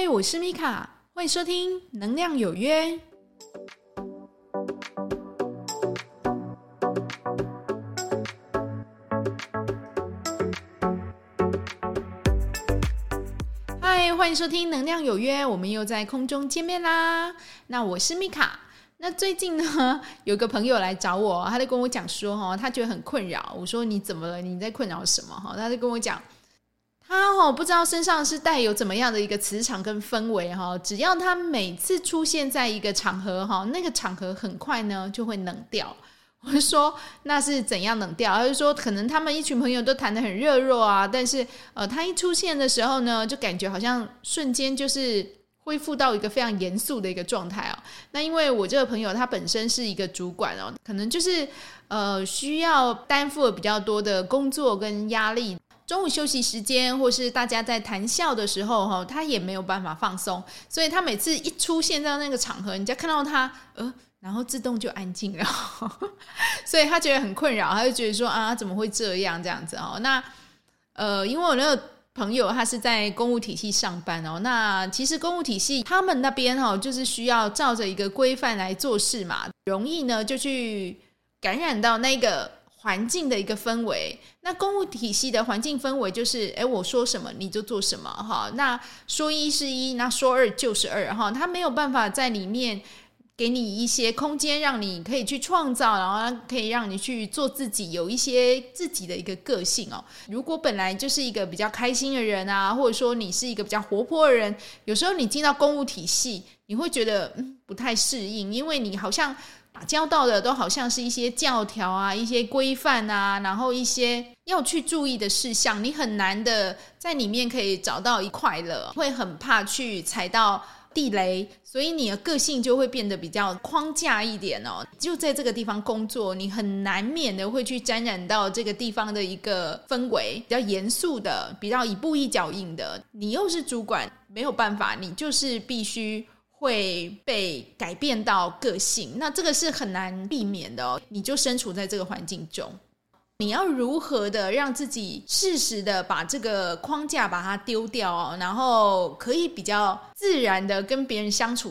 嗨，我是米卡，欢迎收听《能量有约》。嗨，欢迎收听《能量有约》，我们又在空中见面啦。那我是米卡。那最近呢，有个朋友来找我，他就跟我讲说，哈，他觉得很困扰。我说你怎么了？你在困扰什么？哈，他就跟我讲。他哦，不知道身上是带有怎么样的一个磁场跟氛围哈，只要他每次出现在一个场合哈，那个场合很快呢就会冷掉。我就说那是怎样冷掉？他就说可能他们一群朋友都谈得很热络啊，但是呃，他一出现的时候呢，就感觉好像瞬间就是恢复到一个非常严肃的一个状态哦。那因为我这个朋友他本身是一个主管哦，可能就是呃需要担负比较多的工作跟压力。中午休息时间，或是大家在谈笑的时候，哈，他也没有办法放松，所以他每次一出现在那个场合，你就看到他，呃，然后自动就安静了，所以他觉得很困扰，他就觉得说啊，怎么会这样这样子哦？那呃，因为我那个朋友他是在公务体系上班哦，那其实公务体系他们那边哈，就是需要照着一个规范来做事嘛，容易呢就去感染到那个。环境的一个氛围，那公务体系的环境氛围就是，诶，我说什么你就做什么哈。那说一是一，那说二就是二哈。他没有办法在里面给你一些空间，让你可以去创造，然后可以让你去做自己，有一些自己的一个个性哦。如果本来就是一个比较开心的人啊，或者说你是一个比较活泼的人，有时候你进到公务体系，你会觉得不太适应，因为你好像。打交道的都好像是一些教条啊，一些规范啊，然后一些要去注意的事项，你很难的在里面可以找到一快乐，会很怕去踩到地雷，所以你的个性就会变得比较框架一点哦。就在这个地方工作，你很难免的会去沾染到这个地方的一个氛围，比较严肃的，比较一步一脚印的。你又是主管，没有办法，你就是必须。会被改变到个性，那这个是很难避免的哦。你就身处在这个环境中，你要如何的让自己适时的把这个框架把它丢掉，然后可以比较自然的跟别人相处。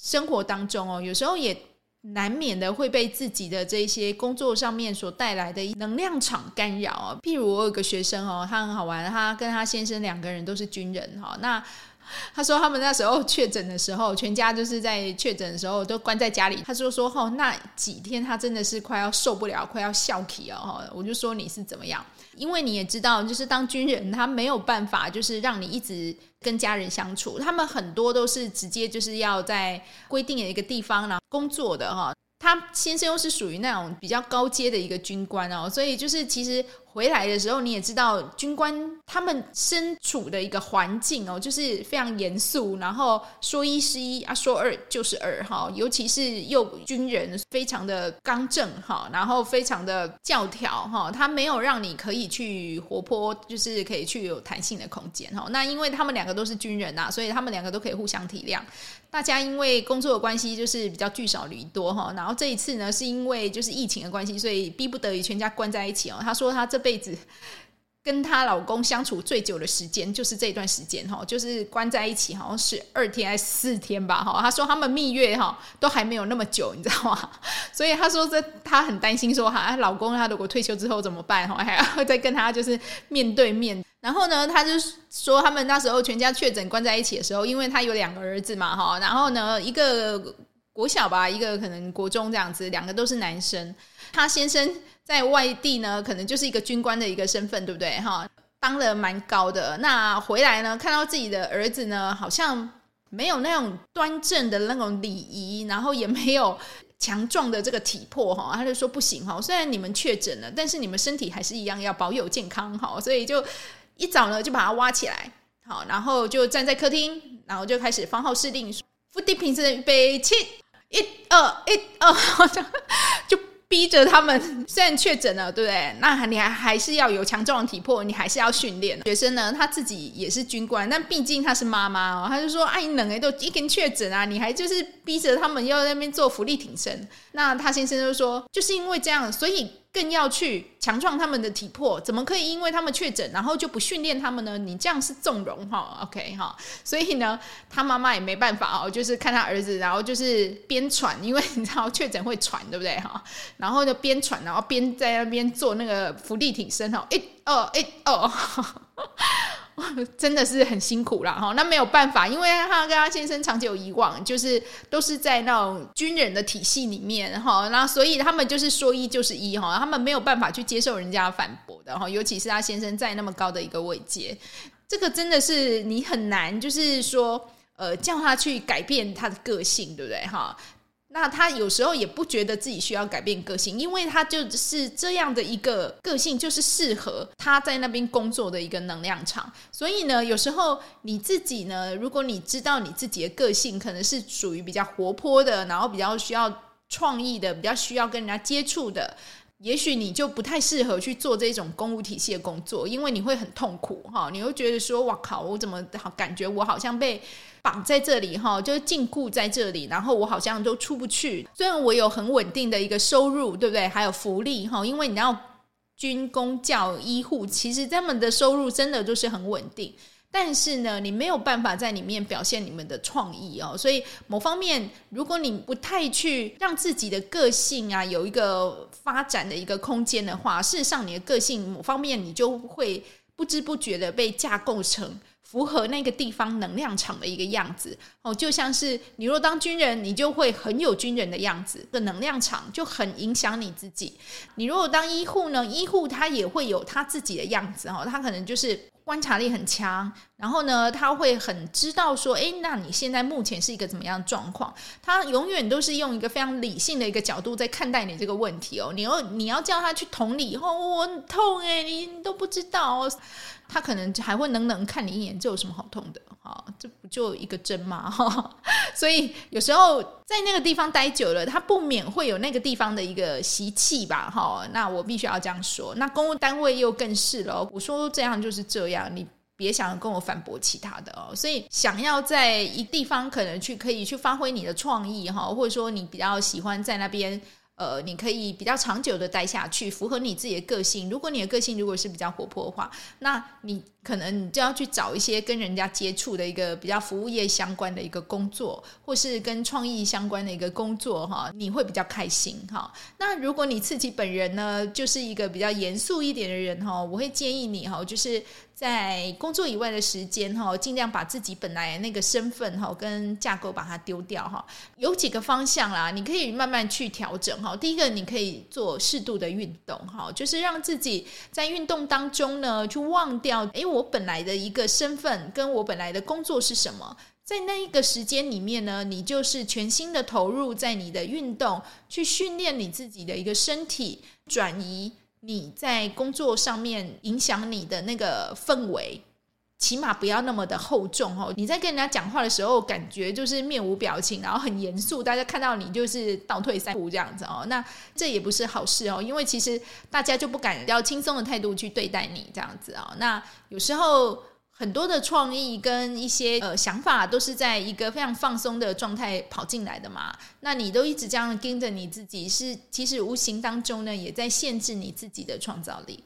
生活当中哦，有时候也难免的会被自己的这些工作上面所带来的能量场干扰哦。譬如我有个学生哦，他很好玩，他跟他先生两个人都是军人哈，那。他说他们那时候确诊的时候，全家就是在确诊的时候都关在家里。他就说：“哦，那几天他真的是快要受不了，快要笑起哦。”我就说：“你是怎么样？因为你也知道，就是当军人，他没有办法，就是让你一直跟家人相处。他们很多都是直接就是要在规定的一个地方然后工作的哈。他先生又是属于那种比较高阶的一个军官哦，所以就是其实。”回来的时候，你也知道军官他们身处的一个环境哦，就是非常严肃，然后说一是一啊，说二就是二哈。尤其是又军人，非常的刚正哈，然后非常的教条哈，他没有让你可以去活泼，就是可以去有弹性的空间哈。那因为他们两个都是军人呐，所以他们两个都可以互相体谅。大家因为工作的关系，就是比较聚少离多哈。然后这一次呢，是因为就是疫情的关系，所以逼不得已全家关在一起哦。他说他这。辈子跟她老公相处最久的时间就是这段时间哈，就是关在一起，好像是二天还是四天吧哈。她说他们蜜月哈都还没有那么久，你知道吗？所以她说这她很担心说哈，老公他如果退休之后怎么办哈，还要再跟他就是面对面。然后呢，他就说他们那时候全家确诊关在一起的时候，因为他有两个儿子嘛哈，然后呢一个国小吧，一个可能国中这样子，两个都是男生。他先生在外地呢，可能就是一个军官的一个身份，对不对？哈，当得蛮高的。那回来呢，看到自己的儿子呢，好像没有那种端正的那种礼仪，然后也没有强壮的这个体魄，哈，他就说不行，哈，虽然你们确诊了，但是你们身体还是一样要保有健康，哈，所以就一早呢就把他挖起来，好，然后就站在客厅，然后就开始放号施令，伏地挺身预备起，一二一二，就。逼着他们，虽然确诊了，对不对？那你还还是要有强壮的体魄，你还是要训练。学生呢，他自己也是军官，但毕竟他是妈妈哦，他就说：“哎，你冷哎，都已经确诊啊，你还就是逼着他们要在那边做福利挺身。”那他先生就说：“就是因为这样，所以更要去强壮他们的体魄，怎么可以因为他们确诊，然后就不训练他们呢？你这样是纵容哈，OK 哈，所以呢，他妈妈也没办法哦，就是看他儿子，然后就是边喘，因为你知道确诊会喘，对不对哈？然后就边喘，然后边在那边做那个伏地挺身哈，一二一二。真的是很辛苦了哈，那没有办法，因为他跟他先生长久以往就是都是在那种军人的体系里面哈，那所以他们就是说一就是一哈，他们没有办法去接受人家反驳的哈，尤其是他先生在那么高的一个位阶，这个真的是你很难，就是说呃叫他去改变他的个性，对不对哈？那他有时候也不觉得自己需要改变个性，因为他就是这样的一个个性，就是适合他在那边工作的一个能量场。所以呢，有时候你自己呢，如果你知道你自己的个性可能是属于比较活泼的，然后比较需要创意的，比较需要跟人家接触的。也许你就不太适合去做这种公务体系的工作，因为你会很痛苦哈，你会觉得说：“哇靠，我怎么好感觉我好像被绑在这里哈，就是禁锢在这里，然后我好像都出不去。虽然我有很稳定的一个收入，对不对？还有福利哈，因为你要军工教医护，其实他们的收入真的都是很稳定。”但是呢，你没有办法在里面表现你们的创意哦，所以某方面，如果你不太去让自己的个性啊有一个发展的一个空间的话，事实上你的个性某方面你就会不知不觉的被架构成符合那个地方能量场的一个样子哦，就像是你若当军人，你就会很有军人的样子，的能量场就很影响你自己。你如果当医护呢，医护他也会有他自己的样子哦，他可能就是。观察力很强，然后呢，他会很知道说，哎，那你现在目前是一个怎么样的状况？他永远都是用一个非常理性的一个角度在看待你这个问题哦。你要你要叫他去同理，哦，我痛哎，你都不知道。他可能还会冷冷看你一眼，这有什么好痛的？哈，这不就一个针吗？哈，所以有时候在那个地方待久了，他不免会有那个地方的一个习气吧？哈，那我必须要这样说。那公务单位又更是了。我说这样就是这样，你别想跟我反驳其他的哦。所以想要在一地方可能去可以去发挥你的创意哈，或者说你比较喜欢在那边。呃，你可以比较长久的待下去，符合你自己的个性。如果你的个性如果是比较活泼的话，那你可能你就要去找一些跟人家接触的一个比较服务业相关的一个工作，或是跟创意相关的一个工作哈，你会比较开心哈。那如果你自己本人呢，就是一个比较严肃一点的人哈，我会建议你哈，就是。在工作以外的时间哈，尽量把自己本来那个身份哈跟架构把它丢掉哈。有几个方向啦，你可以慢慢去调整哈。第一个，你可以做适度的运动哈，就是让自己在运动当中呢，去忘掉诶，我本来的一个身份跟我本来的工作是什么。在那一个时间里面呢，你就是全心的投入在你的运动，去训练你自己的一个身体，转移。你在工作上面影响你的那个氛围，起码不要那么的厚重哦。你在跟人家讲话的时候，感觉就是面无表情，然后很严肃，大家看到你就是倒退三步这样子哦。那这也不是好事哦，因为其实大家就不敢要轻松的态度去对待你这样子哦。那有时候。很多的创意跟一些呃想法都是在一个非常放松的状态跑进来的嘛，那你都一直这样盯着你自己，是其实无形当中呢也在限制你自己的创造力。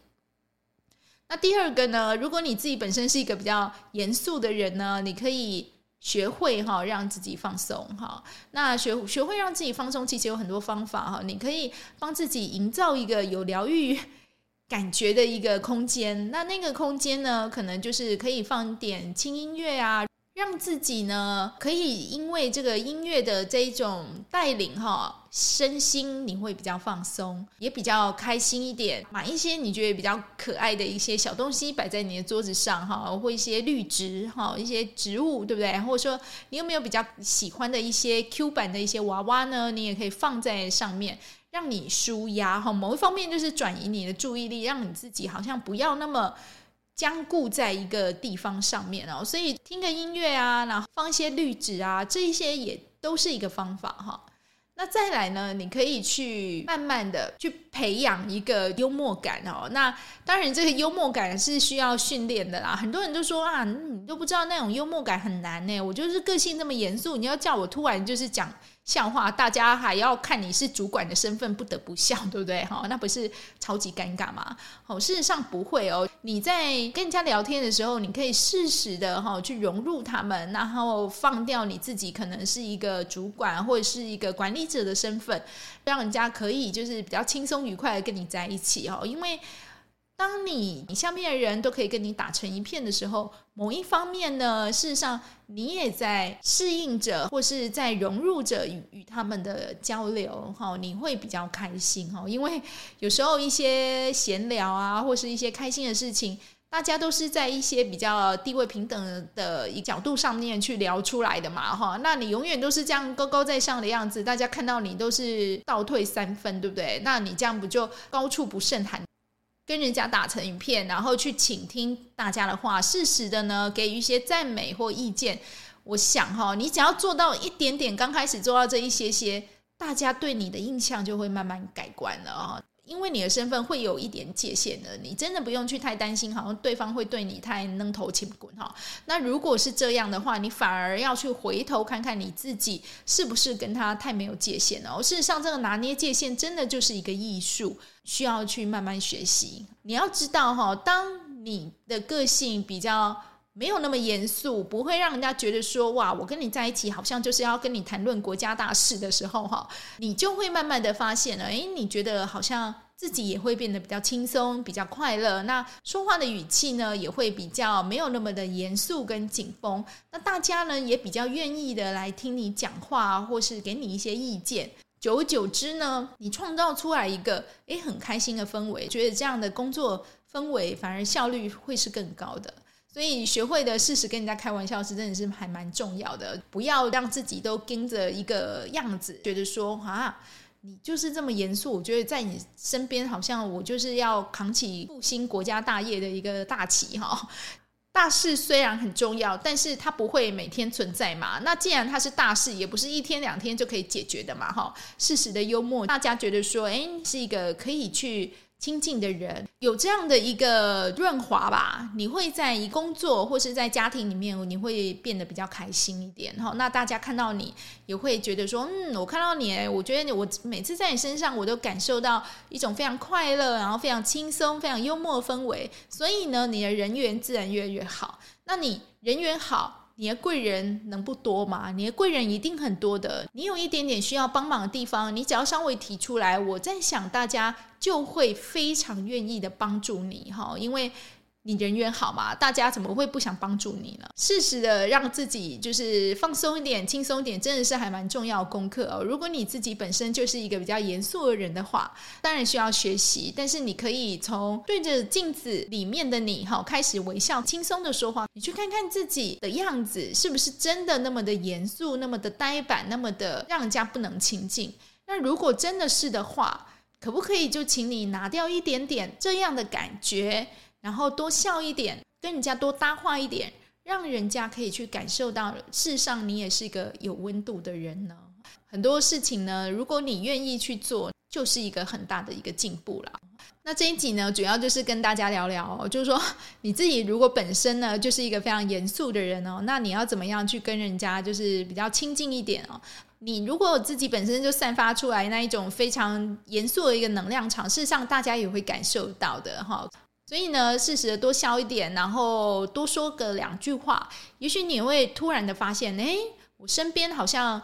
那第二个呢，如果你自己本身是一个比较严肃的人呢，你可以学会哈让自己放松哈。那学学会让自己放松，其实有很多方法哈，你可以帮自己营造一个有疗愈感觉的一个空间，那那个空间呢，可能就是可以放点轻音乐啊，让自己呢可以因为这个音乐的这一种带领哈，身心你会比较放松，也比较开心一点。买一些你觉得比较可爱的一些小东西摆在你的桌子上哈，或一些绿植哈，一些植物对不对？或者说你有没有比较喜欢的一些 Q 版的一些娃娃呢？你也可以放在上面。让你舒压哈，某一方面就是转移你的注意力，让你自己好像不要那么僵固在一个地方上面哦。所以听个音乐啊，然后放一些绿植啊，这一些也都是一个方法哈。那再来呢，你可以去慢慢的去培养一个幽默感哦。那当然，这个幽默感是需要训练的啦。很多人都说啊，你都不知道那种幽默感很难呢。我就是个性这么严肃，你要叫我突然就是讲。笑话，大家还要看你是主管的身份，不得不笑，对不对？哈，那不是超级尴尬吗？哦，事实上不会哦。你在跟人家聊天的时候，你可以适时的哈去融入他们，然后放掉你自己可能是一个主管或者是一个管理者的身份，让人家可以就是比较轻松愉快的跟你在一起哦，因为。当你你下面的人都可以跟你打成一片的时候，某一方面呢，事实上你也在适应着，或是在融入着与与他们的交流，哈，你会比较开心哈，因为有时候一些闲聊啊，或是一些开心的事情，大家都是在一些比较地位平等的一角度上面去聊出来的嘛，哈，那你永远都是这样高高在上的样子，大家看到你都是倒退三分，对不对？那你这样不就高处不胜寒？跟人家打成一片，然后去倾听大家的话，适时的呢给予一些赞美或意见。我想哈，你只要做到一点点，刚开始做到这一些些，大家对你的印象就会慢慢改观了啊。因为你的身份会有一点界限的，你真的不用去太担心，好像对方会对你太愣头轻滚哈。那如果是这样的话，你反而要去回头看看你自己是不是跟他太没有界限了。事实上，这个拿捏界限真的就是一个艺术，需要去慢慢学习。你要知道哈，当你的个性比较。没有那么严肃，不会让人家觉得说哇，我跟你在一起好像就是要跟你谈论国家大事的时候哈，你就会慢慢的发现了，诶，你觉得好像自己也会变得比较轻松、比较快乐。那说话的语气呢，也会比较没有那么的严肃跟紧绷。那大家呢，也比较愿意的来听你讲话，或是给你一些意见。久而久之呢，你创造出来一个诶很开心的氛围，觉得这样的工作氛围反而效率会是更高的。所以学会的适时跟人家开玩笑是真的是还蛮重要的，不要让自己都盯着一个样子，觉得说啊，你就是这么严肃。我觉得在你身边好像我就是要扛起复兴国家大业的一个大旗哈。大事虽然很重要，但是它不会每天存在嘛。那既然它是大事，也不是一天两天就可以解决的嘛哈。适时的幽默，大家觉得说，哎，是一个可以去。亲近的人有这样的一个润滑吧，你会在工作或是在家庭里面，你会变得比较开心一点哈。那大家看到你也会觉得说，嗯，我看到你，我觉得我每次在你身上，我都感受到一种非常快乐，然后非常轻松、非常幽默的氛围。所以呢，你的人缘自然越来越好。那你人缘好。你的贵人能不多吗？你的贵人一定很多的。你有一点点需要帮忙的地方，你只要稍微提出来，我在想大家就会非常愿意的帮助你哈，因为。你人缘好嘛？大家怎么会不想帮助你呢？适时的让自己就是放松一点、轻松一点，真的是还蛮重要功课哦。如果你自己本身就是一个比较严肃的人的话，当然需要学习。但是你可以从对着镜子里面的你哈，开始微笑、轻松的说话。你去看看自己的样子，是不是真的那么的严肃、那么的呆板、那么的让人家不能亲近？那如果真的是的话，可不可以就请你拿掉一点点这样的感觉？然后多笑一点，跟人家多搭话一点，让人家可以去感受到，事实上你也是一个有温度的人呢。很多事情呢，如果你愿意去做，就是一个很大的一个进步了。那这一集呢，主要就是跟大家聊聊，就是说你自己如果本身呢，就是一个非常严肃的人哦，那你要怎么样去跟人家就是比较亲近一点哦？你如果自己本身就散发出来那一种非常严肃的一个能量场，事实上大家也会感受到的哈。所以呢，适时的多笑一点，然后多说个两句话，也许你会突然的发现，哎，我身边好像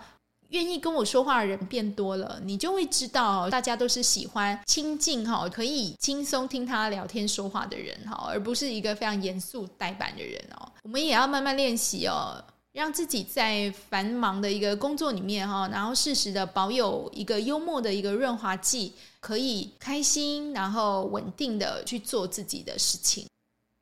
愿意跟我说话的人变多了，你就会知道，大家都是喜欢亲近哈，可以轻松听他聊天说话的人哈，而不是一个非常严肃呆板的人哦。我们也要慢慢练习哦。让自己在繁忙的一个工作里面哈，然后适时的保有一个幽默的一个润滑剂，可以开心，然后稳定的去做自己的事情，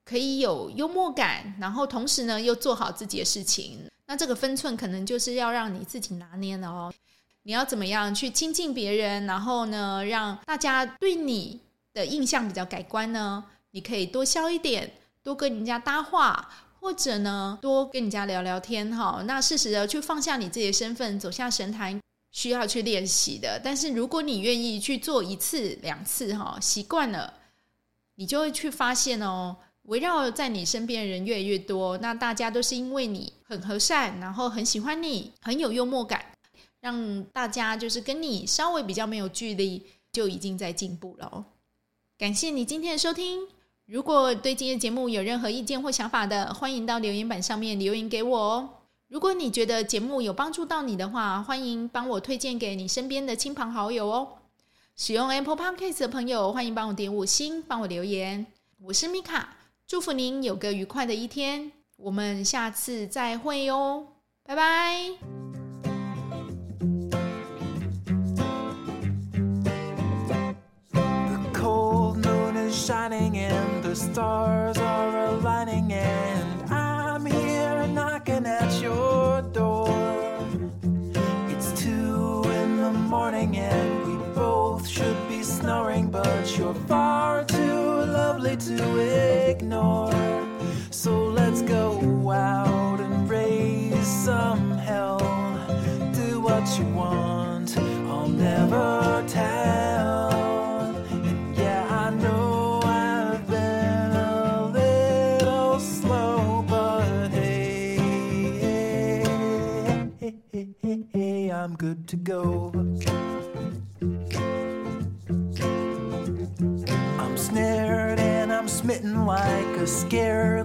可以有幽默感，然后同时呢又做好自己的事情。那这个分寸可能就是要让你自己拿捏了哦。你要怎么样去亲近别人，然后呢让大家对你的印象比较改观呢？你可以多笑一点，多跟人家搭话。或者呢，多跟人家聊聊天哈。那适时的去放下你自己的身份，走下神坛，需要去练习的。但是如果你愿意去做一次两次哈，习惯了，你就会去发现哦，围绕在你身边的人越来越多。那大家都是因为你很和善，然后很喜欢你，很有幽默感，让大家就是跟你稍微比较没有距离，就已经在进步了哦。感谢你今天的收听。如果对今天节目有任何意见或想法的，欢迎到留言板上面留言给我哦。如果你觉得节目有帮助到你的话，欢迎帮我推荐给你身边的亲朋好友哦。使用 Apple Podcast 的朋友，欢迎帮我点五星，帮我留言。我是米卡，祝福您有个愉快的一天。我们下次再会哟，拜拜。ignore. So let's go out and raise some hell. Do what you want, I'll never tell. Hey, hey, hey, hey, I'm good to go. scared.